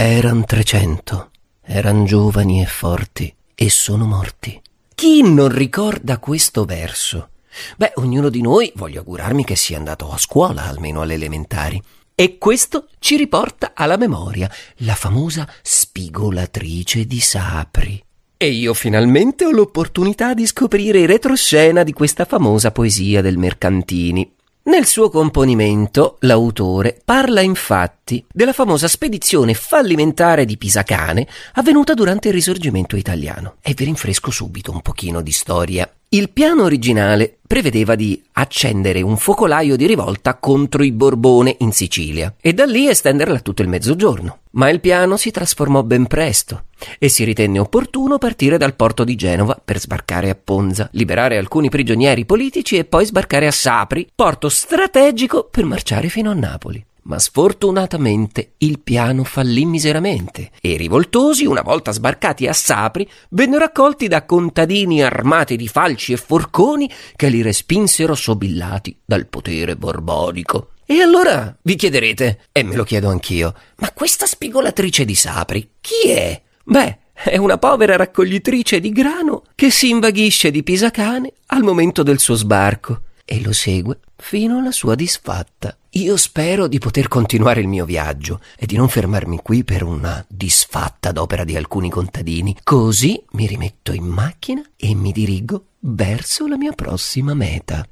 Eran trecento, eran giovani e forti, e sono morti. Chi non ricorda questo verso? Beh, ognuno di noi voglio augurarmi che sia andato a scuola, almeno alle elementari. E questo ci riporta alla memoria la famosa spigolatrice di Sapri. E io finalmente ho l'opportunità di scoprire retroscena di questa famosa poesia del Mercantini. Nel suo componimento, l'autore parla infatti della famosa spedizione fallimentare di Pisacane avvenuta durante il Risorgimento italiano. E vi rinfresco subito un pochino di storia. Il piano originale prevedeva di accendere un focolaio di rivolta contro i Borbone in Sicilia e da lì estenderla tutto il mezzogiorno. Ma il piano si trasformò ben presto e si ritenne opportuno partire dal porto di Genova per sbarcare a Ponza, liberare alcuni prigionieri politici e poi sbarcare a Sapri, porto strategico per marciare fino a Napoli ma sfortunatamente il piano fallì miseramente e i rivoltosi, una volta sbarcati a Sapri, vennero accolti da contadini armati di falci e forconi che li respinsero sobillati dal potere borbonico. E allora vi chiederete, e me lo chiedo anch'io, ma questa spigolatrice di Sapri chi è? Beh, è una povera raccoglitrice di grano che si invaghisce di Pisacane al momento del suo sbarco e lo segue fino alla sua disfatta. Io spero di poter continuare il mio viaggio e di non fermarmi qui per una disfatta d'opera di alcuni contadini. Così mi rimetto in macchina e mi dirigo verso la mia prossima meta.